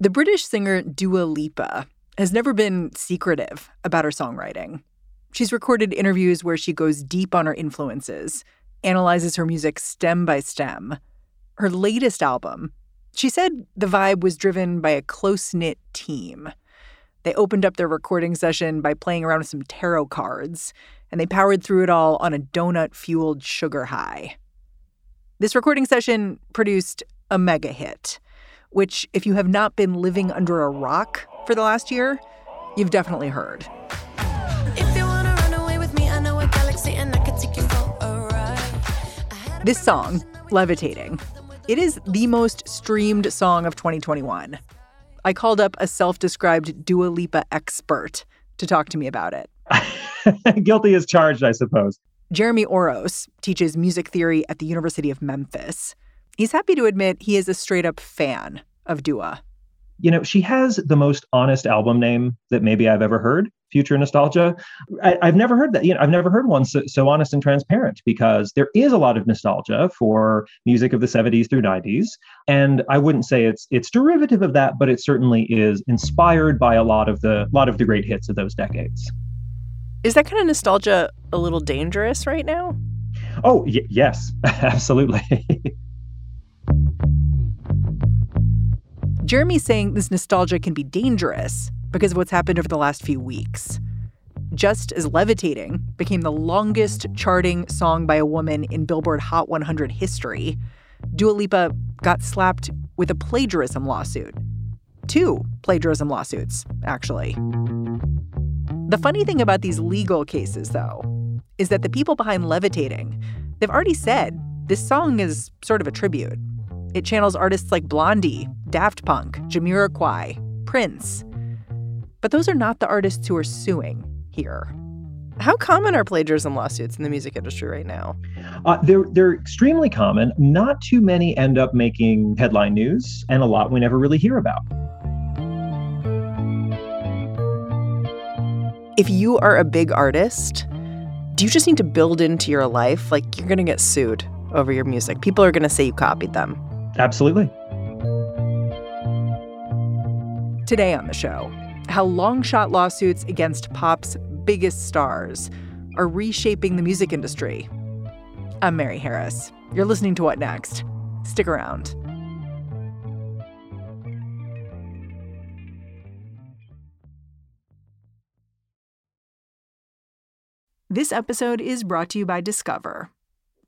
The British singer Dua Lipa has never been secretive about her songwriting. She's recorded interviews where she goes deep on her influences, analyzes her music stem by stem. Her latest album, she said the vibe was driven by a close knit team. They opened up their recording session by playing around with some tarot cards, and they powered through it all on a donut fueled sugar high. This recording session produced a mega hit, which, if you have not been living under a rock for the last year, you've definitely heard. This song, Levitating, it is the most streamed song of 2021. I called up a self described Dua Lipa expert to talk to me about it. Guilty as charged, I suppose. Jeremy Orosz teaches music theory at the University of Memphis. He's happy to admit he is a straight up fan of Dua. You know, she has the most honest album name that maybe I've ever heard future nostalgia. I, have never heard that. You know, I've never heard one so, so, honest and transparent because there is a lot of nostalgia for music of the 70s through 90s, and I wouldn't say it's it's derivative of that, but it certainly is inspired by a lot of the lot of the great hits of those decades. Is that kind of nostalgia a little dangerous right now? Oh y- yes, absolutely. Jeremy's saying this nostalgia can be dangerous because of what's happened over the last few weeks. Just as Levitating became the longest charting song by a woman in Billboard Hot 100 history, Dua Lipa got slapped with a plagiarism lawsuit. Two plagiarism lawsuits, actually. The funny thing about these legal cases, though, is that the people behind Levitating, they've already said this song is sort of a tribute. It channels artists like Blondie, Daft Punk, Jamiroquai, Prince, but those are not the artists who are suing here. How common are plagiarism lawsuits in the music industry right now? Uh, they're they're extremely common. Not too many end up making headline news, and a lot we never really hear about. If you are a big artist, do you just need to build into your life like you're going to get sued over your music? People are going to say you copied them. Absolutely. Today on the show, how long shot lawsuits against pop's biggest stars are reshaping the music industry. I'm Mary Harris. You're listening to What Next? Stick around. This episode is brought to you by Discover.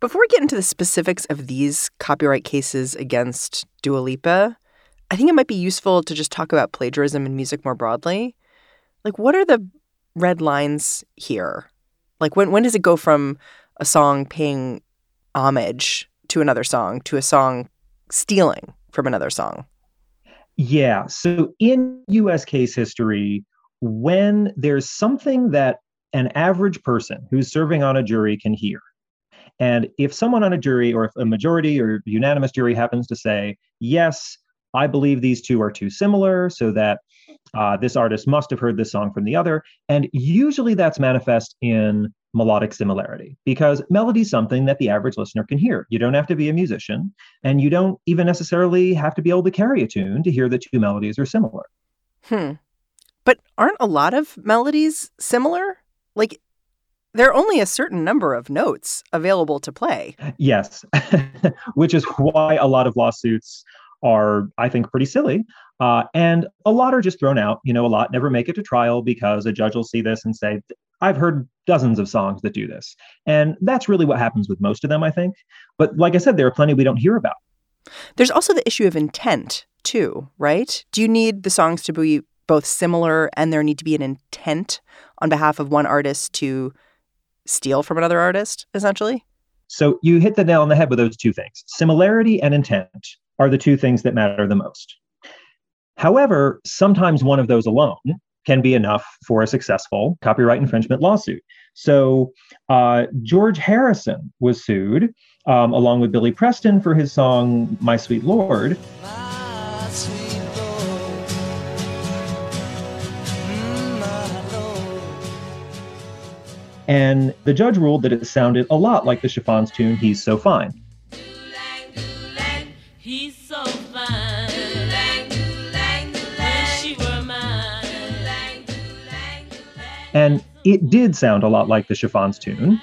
Before we get into the specifics of these copyright cases against Dua Lipa, I think it might be useful to just talk about plagiarism in music more broadly. Like, what are the red lines here? Like, when, when does it go from a song paying homage to another song to a song stealing from another song? Yeah. So, in US case history, when there's something that an average person who's serving on a jury can hear, and if someone on a jury or if a majority or unanimous jury happens to say, yes, I believe these two are too similar, so that uh, this artist must have heard this song from the other. And usually that's manifest in melodic similarity because melody is something that the average listener can hear. You don't have to be a musician, and you don't even necessarily have to be able to carry a tune to hear the two melodies are similar. Hmm. But aren't a lot of melodies similar? Like, there are only a certain number of notes available to play. Yes, which is why a lot of lawsuits are, I think, pretty silly. Uh, and a lot are just thrown out. You know, a lot never make it to trial because a judge will see this and say, I've heard dozens of songs that do this. And that's really what happens with most of them, I think. But like I said, there are plenty we don't hear about. There's also the issue of intent, too, right? Do you need the songs to be both similar and there need to be an intent on behalf of one artist to steal from another artist, essentially? So you hit the nail on the head with those two things similarity and intent are the two things that matter the most. However, sometimes one of those alone can be enough for a successful copyright infringement lawsuit. So uh, George Harrison was sued um, along with Billy Preston for his song My Sweet Lord. My sweet and the judge ruled that it sounded a lot like the Chiffons tune He's So Fine. He's so fine. And it did sound a lot like the Chiffons tune.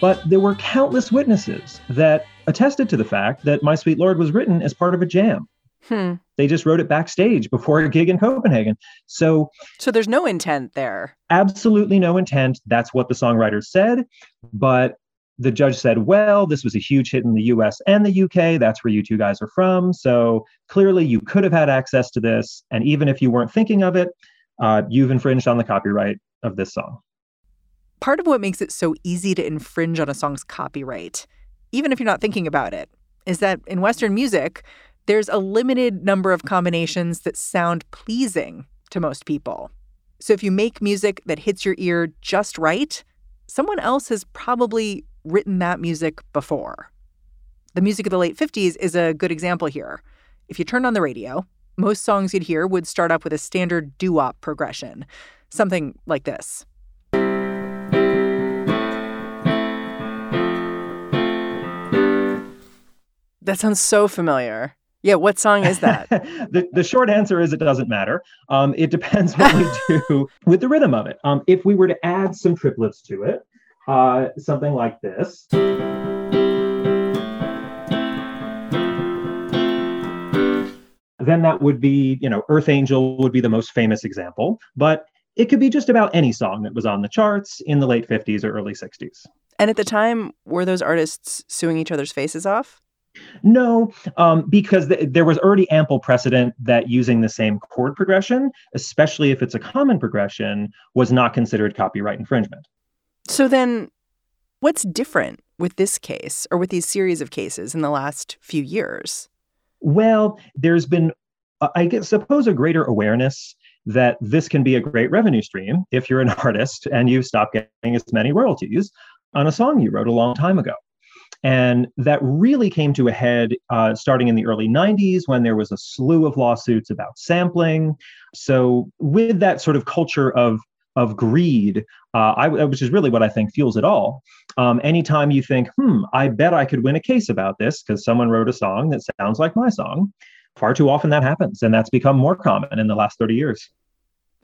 But there were countless witnesses that attested to the fact that My Sweet Lord was written as part of a jam. Hmm. They just wrote it backstage before a gig in Copenhagen. So So there's no intent there. Absolutely no intent. That's what the songwriters said, but the judge said, well, this was a huge hit in the US and the UK. That's where you two guys are from. So clearly you could have had access to this. And even if you weren't thinking of it, uh, you've infringed on the copyright of this song. Part of what makes it so easy to infringe on a song's copyright, even if you're not thinking about it, is that in Western music, there's a limited number of combinations that sound pleasing to most people. So if you make music that hits your ear just right, someone else has probably written that music before. The music of the late 50s is a good example here. If you turned on the radio, most songs you'd hear would start up with a standard doo wop progression, something like this. That sounds so familiar. Yeah, what song is that? the, the short answer is it doesn't matter. Um, it depends what we do with the rhythm of it. Um, if we were to add some triplets to it, uh, something like this. Then that would be, you know, Earth Angel would be the most famous example, but it could be just about any song that was on the charts in the late 50s or early 60s. And at the time, were those artists suing each other's faces off? No, um, because th- there was already ample precedent that using the same chord progression, especially if it's a common progression, was not considered copyright infringement. So then, what's different with this case or with these series of cases in the last few years? Well, there's been, uh, I guess, suppose, a greater awareness that this can be a great revenue stream if you're an artist and you stop getting as many royalties on a song you wrote a long time ago. And that really came to a head uh, starting in the early 90s when there was a slew of lawsuits about sampling. So, with that sort of culture of of greed, uh, I, which is really what I think fuels it all. Um, anytime you think, hmm, I bet I could win a case about this because someone wrote a song that sounds like my song, far too often that happens. And that's become more common in the last 30 years.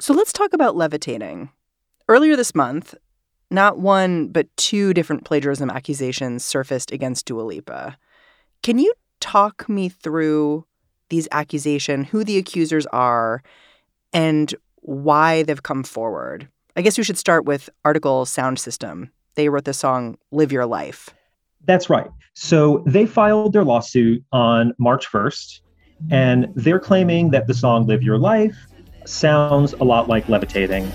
So let's talk about levitating. Earlier this month, not one, but two different plagiarism accusations surfaced against Dua Lipa. Can you talk me through these accusations, who the accusers are, and why they've come forward. I guess we should start with Artikal Sound System. They wrote the song Live Your Life. That's right. So they filed their lawsuit on March 1st, and they're claiming that the song Live Your Life sounds a lot like levitating.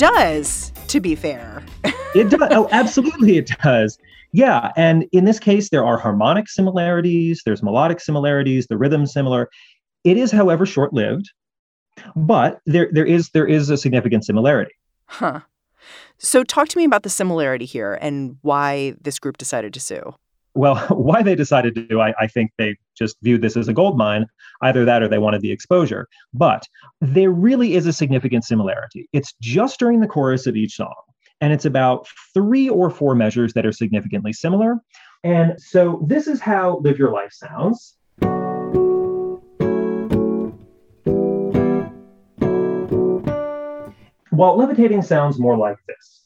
Does to be fair. it does. Oh, absolutely, it does. Yeah, and in this case, there are harmonic similarities. There's melodic similarities. The rhythm similar. It is, however, short-lived, but there there is there is a significant similarity. Huh. So, talk to me about the similarity here and why this group decided to sue. Well, why they decided to do, I, I, think they just viewed this as a gold mine. Either that or they wanted the exposure. But there really is a significant similarity. It's just during the chorus of each song, and it's about three or four measures that are significantly similar. And so this is how Live Your Life sounds. While levitating sounds more like this.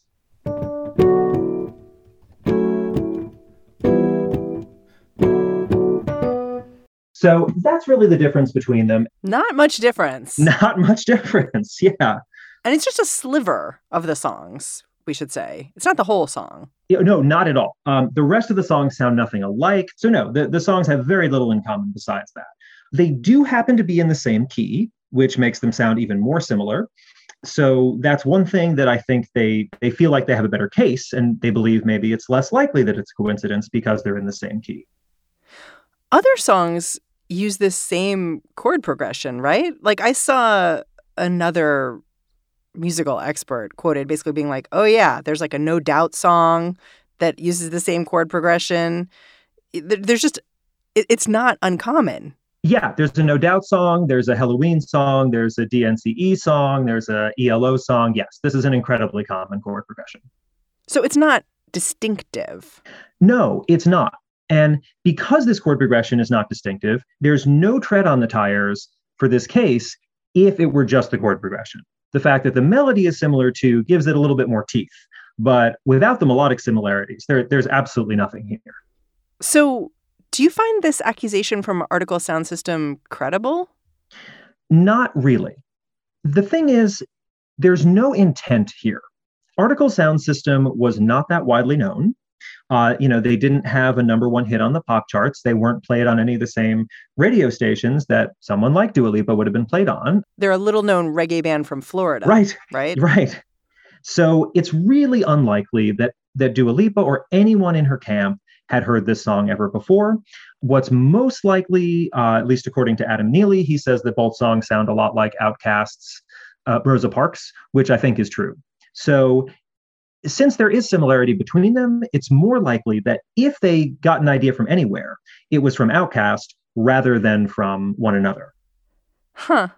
So that's really the difference between them. Not much difference. Not much difference. Yeah. And it's just a sliver of the songs. we should say. It's not the whole song. Yeah, no, not at all. Um, the rest of the songs sound nothing alike. So, no, the, the songs have very little in common besides that. They do happen to be in the same key, which makes them sound even more similar. So that's one thing that I think they they feel like they have a better case, and they believe maybe it's less likely that it's coincidence because they're in the same key. Other songs use this same chord progression, right? Like I saw another musical expert quoted basically being like, "Oh yeah, there's like a no doubt song that uses the same chord progression." There's just it's not uncommon. Yeah, there's a No Doubt song, there's a Halloween song, there's a DNCE song, there's a ELO song. Yes, this is an incredibly common chord progression. So it's not distinctive. No, it's not. And because this chord progression is not distinctive, there's no tread on the tires for this case if it were just the chord progression. The fact that the melody is similar to gives it a little bit more teeth. But without the melodic similarities, there, there's absolutely nothing here. So, do you find this accusation from Artikal Sound System credible? Not really. The thing is, there's no intent here. Artikal Sound System was not that widely known. Uh, you know, they didn't have a number one hit on the pop charts. They weren't played on any of the same radio stations that someone like Dua Lipa would have been played on. They're a little known reggae band from Florida. Right. Right. Right. So it's really unlikely that that Dua Lipa or anyone in her camp had heard this song ever before. What's most likely, uh, at least according to Adam Neely, he says that both songs sound a lot like OutKast's uh, Rosa Parks, which I think is true. So since there is similarity between them, it's more likely that if they got an idea from anywhere, it was from OutKast rather than from one another. Huh.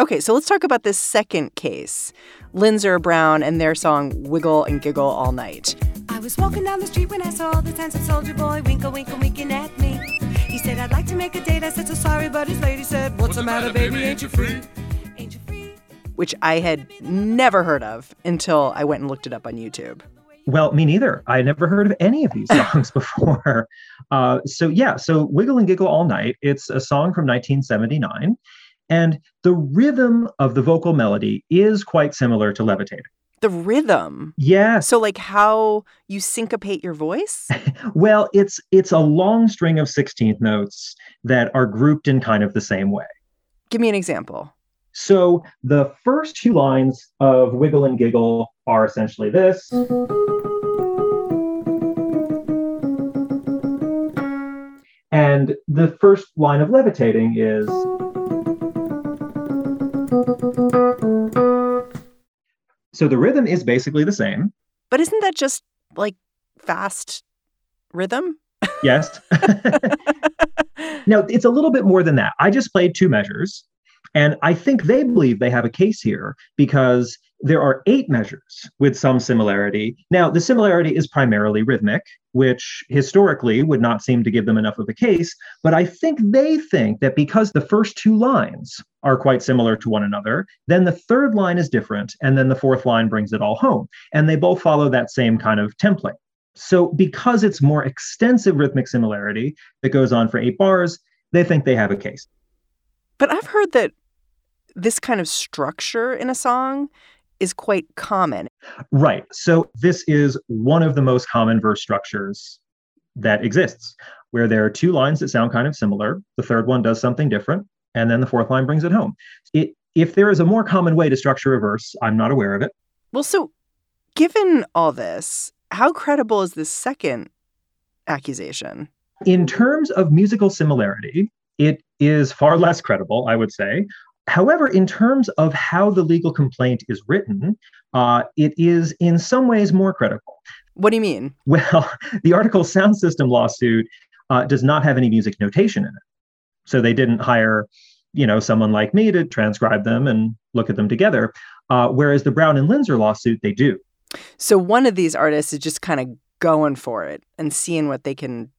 Okay, so let's talk about this second case Lindsey Brown and their song Wiggle and Giggle All Night. I was walking down the street when I saw the handsome soldier boy winkle, winkle, winking at me. He said, I'd like to make a date. I said, so sorry, but his lady said, What's, What's the matter, baby? Ain't you free? Which I had never heard of until I went and looked it up on YouTube. Well, me neither. I never heard of any of these songs before. Uh, so, yeah, so Wiggle and Giggle All Night, it's a song from 1979. And the rhythm of the vocal melody is quite similar to Levitating. The rhythm? Yeah. So like how you syncopate your voice? well, it's it's a long string of 16th notes that are grouped in kind of the same way. Give me an example. So the first two lines of Wiggle and Giggle are essentially this. And the first line of Levitating is. So the rhythm is basically the same. But isn't that just like fast rhythm? Yes. no, it's a little bit more than that. I just played two measures. And I think they believe they have a case here because there are eight measures with some similarity. Now, the similarity is primarily rhythmic, which historically would not seem to give them enough of a case. But I think they think that because the first two lines are quite similar to one another, then the third line is different, and then the fourth line brings it all home. And they both follow that same kind of template. So, because it's more extensive rhythmic similarity that goes on for eight bars, they think they have a case. But I've heard that this kind of structure in a song is quite common. Right. So this is one of the most common verse structures that exists, where there are two lines that sound kind of similar. The third one does something different, and then the fourth line brings it home. It, if there is a more common way to structure a verse, I'm not aware of it. Well, so given all this, how credible is this second accusation? In terms of musical similarity, it is far less credible, I would say. However, in terms of how the legal complaint is written, uh, it is in some ways more credible. What do you mean? Well, the Artikal Sound System lawsuit uh, does not have any music notation in it. So they didn't hire, you know, someone like me to transcribe them and look at them together. Uh, whereas the Brown and Lindsey lawsuit, they do. So one of these artists is just kind of going for it and seeing what they can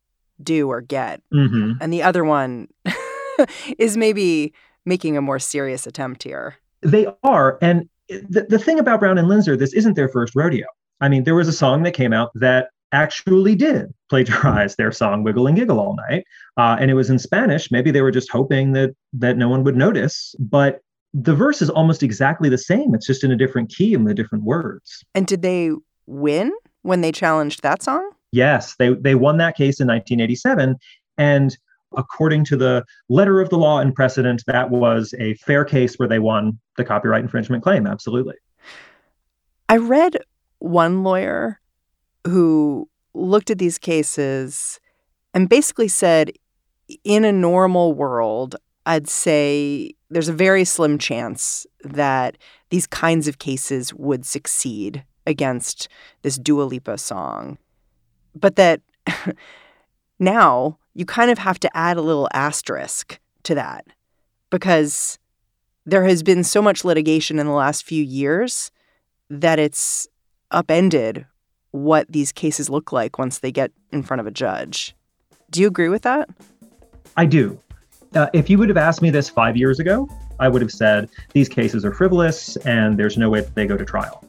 do or get. Mm-hmm. And the other one is maybe making a more serious attempt here. They are. And the, the thing about Brown and Lindsey, this isn't their first rodeo. I mean, there was a song that came out that actually did plagiarize their song "Wiggle and Giggle" all night, uh, and it was in Spanish. Maybe they were just hoping that that no one would notice, but the verse is almost exactly the same. It's just in a different key and with different words. And did they win when they challenged that song? Yes, they they won that case in 1987 and according to the letter of the law and precedent that was a fair case where they won the copyright infringement claim absolutely. I read one lawyer who looked at these cases and basically said in a normal world I'd say there's a very slim chance that these kinds of cases would succeed against this Dua Lipa song. But that now you kind of have to add a little asterisk to that because there has been so much litigation in the last few years that it's upended what these cases look like once they get in front of a judge. Do you agree with that? I do. Uh, if you would have asked me this five years ago, I would have said these cases are frivolous and there's no way that they go to trial.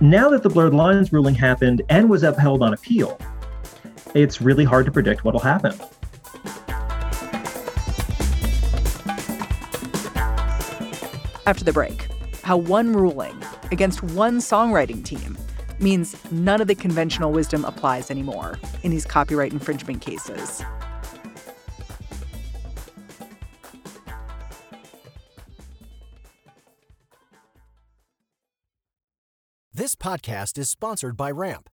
Now that the blurred lines ruling happened and was upheld on appeal, it's really hard to predict what'll happen. After the break, how one ruling against one songwriting team means none of the conventional wisdom applies anymore in these copyright infringement cases. This podcast is sponsored by Ramp.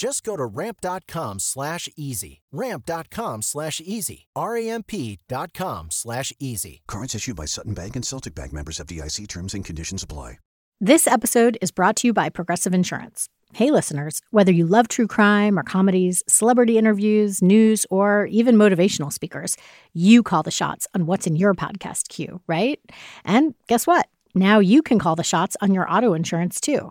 Just go to ramp.com slash easy. Ramp.com slash easy. R-A-M-P.com slash easy. Cards issued by Sutton Bank and Celtic Bank members of FDIC terms and conditions apply. This episode is brought to you by Progressive Insurance. Hey, listeners, whether you love true crime or comedies, celebrity interviews, news, or even motivational speakers, you call the shots on what's in your podcast queue, right? And guess what? Now you can call the shots on your auto insurance too.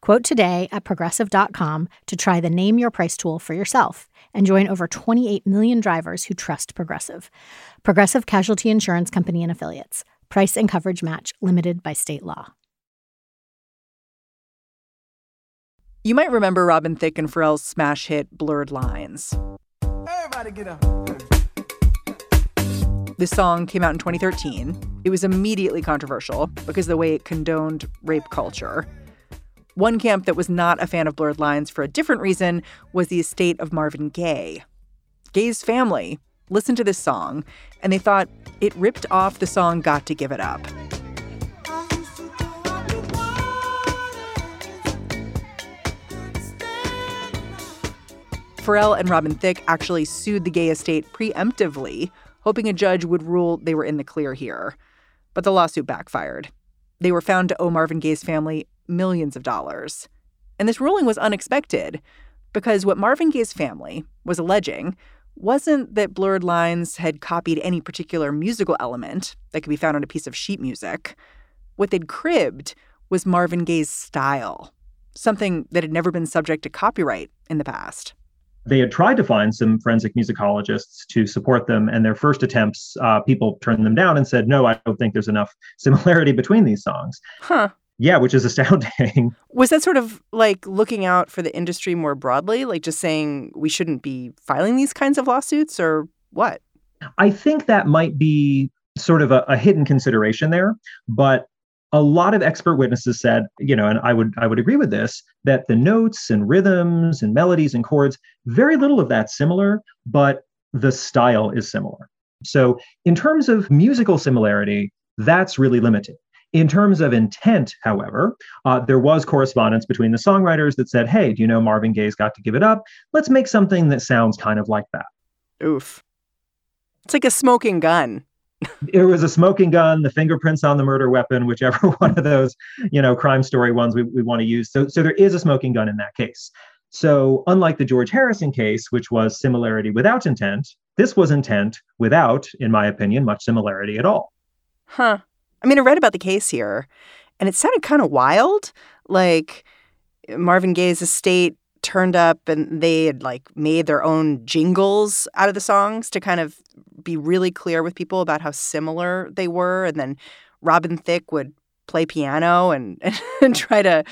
Quote today at progressive.com to try the Name Your Price tool for yourself and join over 28 million drivers who trust Progressive. Progressive Casualty Insurance Company and Affiliates. Price and coverage match limited by state law. You might remember Robin Thicke and Pharrell's smash hit Blurred Lines. Everybody get up. The song came out in 2013. It was immediately controversial because of the way it condoned rape culture. One camp that was not a fan of blurred lines for a different reason was the estate of Marvin Gaye. Gaye's family listened to this song and they thought it ripped off the song Got to Give It Up. Pharrell and Robin Thicke actually sued the Gaye estate preemptively, hoping a judge would rule they were in the clear here. But the lawsuit backfired. They were found to owe Marvin Gaye's family millions of dollars. And this ruling was unexpected because what Marvin Gaye's family was alleging wasn't that Blurred Lines had copied any particular musical element that could be found on a piece of sheet music. What they'd cribbed was Marvin Gaye's style, something that had never been subject to copyright in the past. They had tried to find some forensic musicologists to support them, and their first attempts, uh, people turned them down and said, "No, I don't think there's enough similarity between these songs." Huh. Yeah, which is astounding. Was that sort of like looking out for the industry more broadly, like just saying we shouldn't be filing these kinds of lawsuits or what? I think that might be sort of a, a hidden consideration there, but a lot of expert witnesses said, you know, and I would I would agree with this, that the notes and rhythms and melodies and chords, very little of that similar, but the style is similar. So in terms of musical similarity, that's really limited. In terms of intent, however, uh, there was correspondence between the songwriters that said, hey, do you know Marvin Gaye's got to give it up? Let's make something that sounds kind of like that. Oof. It's like a smoking gun. it was a smoking gun, the fingerprints on the murder weapon, whichever one of those, you know, crime story ones we, we want to use. So, so there is a smoking gun in that case. So, unlike the George Harrison case, which was similarity without intent, this was intent without, in my opinion, much similarity at all. Huh. I mean, I read about the case here, and it sounded kind of wild. Like Marvin Gaye's estate turned up and they had like made their own jingles out of the songs to kind of be really clear with people about how similar they were. And then Robin Thicke would play piano and, and try to,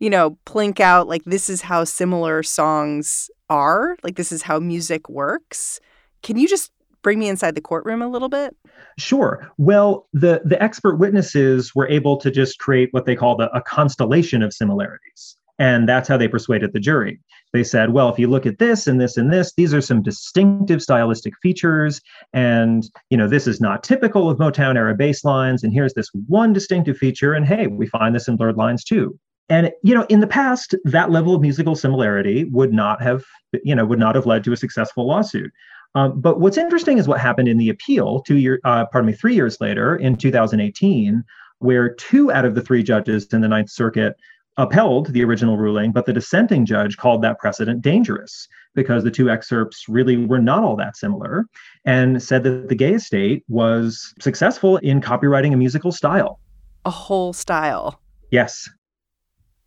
you know, plink out like this is how similar songs are. Like this is how music works. Can you just bring me inside the courtroom a little bit? Sure. Well, the the expert witnesses were able to just create what they called a, a constellation of similarities. And that's how they persuaded the jury. They said, well, if you look at this and this and this, these are some distinctive stylistic features. And, you know, this is not typical of Motown era bass lines. And here's this one distinctive feature. And hey, we find this in blurred lines too. And, you know, in the past, that level of musical similarity would not have, you know, would not have led to a successful lawsuit. Um, but what's interesting is what happened in the appeal two year, uh, pardon me, three years later in 2018, where two out of the three judges in the Ninth Circuit upheld the original ruling, but the dissenting judge called that precedent dangerous because the two excerpts really were not all that similar and said that the Gaye estate was successful in copyrighting a musical style. A whole style. Yes.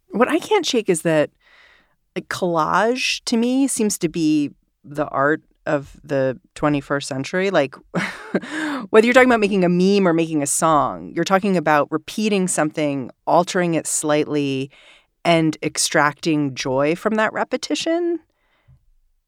What I can't shake is that like, collage to me seems to be the art of the 21st century. Like, whether you're talking about making a meme or making a song, you're talking about repeating something, altering it slightly, and extracting joy from that repetition.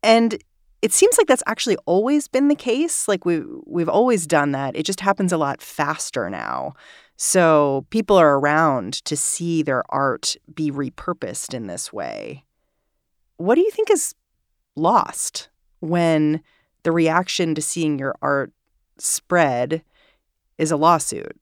And it seems like that's actually always been the case. Like we we've always done that. It just happens a lot faster now. So people are around to see their art be repurposed in this way. What do you think is lost when the reaction to seeing your art spread is a lawsuit.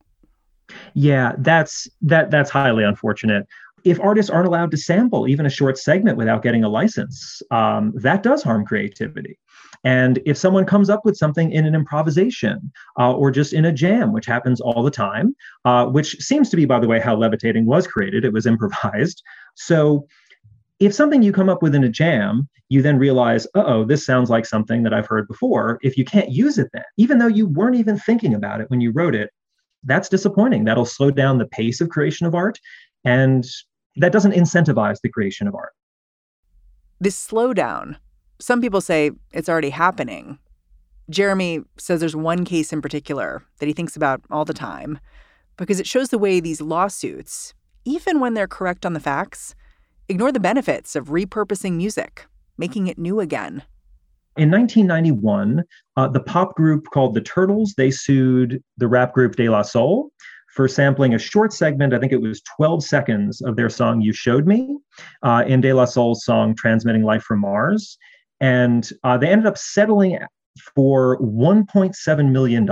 Yeah, that's that that's highly unfortunate. If artists aren't allowed to sample even a short segment without getting a license, um, that does harm creativity. And if someone comes up with something in an improvisation uh, or just in a jam, which happens all the time, uh, which seems to be, by the way, how levitating was created, it was improvised. So if something you come up with in a jam, you then realize, oh, this sounds like something that I've heard before. If you can't use it then, even though you weren't even thinking about it when you wrote it, that's disappointing. That'll slow down the pace of creation of art. And that doesn't incentivize the creation of art. This slowdown, some people say it's already happening. Jeremy says there's one case in particular that he thinks about all the time because it shows the way these lawsuits, even when they're correct on the facts, ignore the benefits of repurposing music, making it new again. In 1991, uh, the pop group called the Turtles, they sued the rap group De La Soul for sampling a short segment, I think it was 12 seconds of their song You Showed Me uh, in De La Soul's song Transmitting Live from Mars. And uh, they ended up settling for $1.7 million.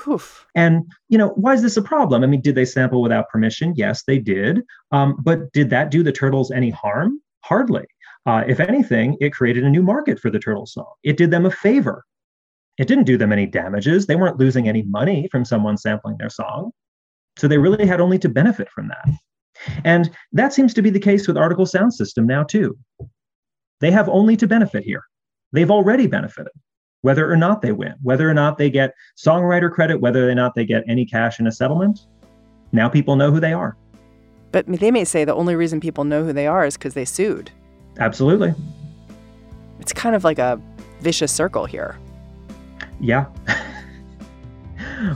Poof. And, you know, why is this a problem? I mean, did they sample without permission? Yes, they did. Um, but did that do the turtles any harm? Hardly. Uh, if anything, it created a new market for the turtle song. It did them a favor. It didn't do them any damages. They weren't losing any money from someone sampling their song. So they really had only to benefit from that. And that seems to be the case with Artikal Sound System now, too. They have only to benefit here. They've already benefited whether or not they win, whether or not they get songwriter credit, whether or not they get any cash in a settlement. Now people know who they are. But they may say the only reason people know who they are is because they sued. Absolutely. It's kind of like a vicious circle here. Yeah.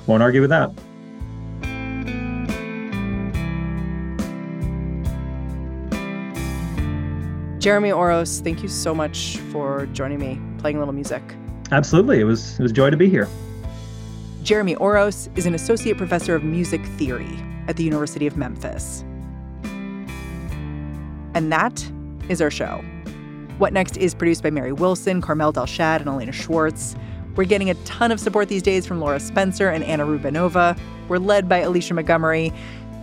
Won't argue with that. Jeremy Orosz, thank you so much for joining me, playing a little music. Absolutely. It was it was joy to be here. Jeremy Orosz is an associate professor of music theory at the University of Memphis. And that is our show. What Next is produced by Mary Wilson, Carmel Delshad, and Elena Schwartz. We're getting a ton of support these days from Laura Spencer and Anna Rubinova. We're led by Alicia Montgomery,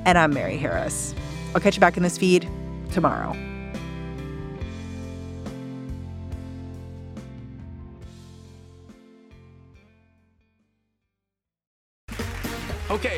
and I'm Mary Harris. I'll catch you back in this feed tomorrow.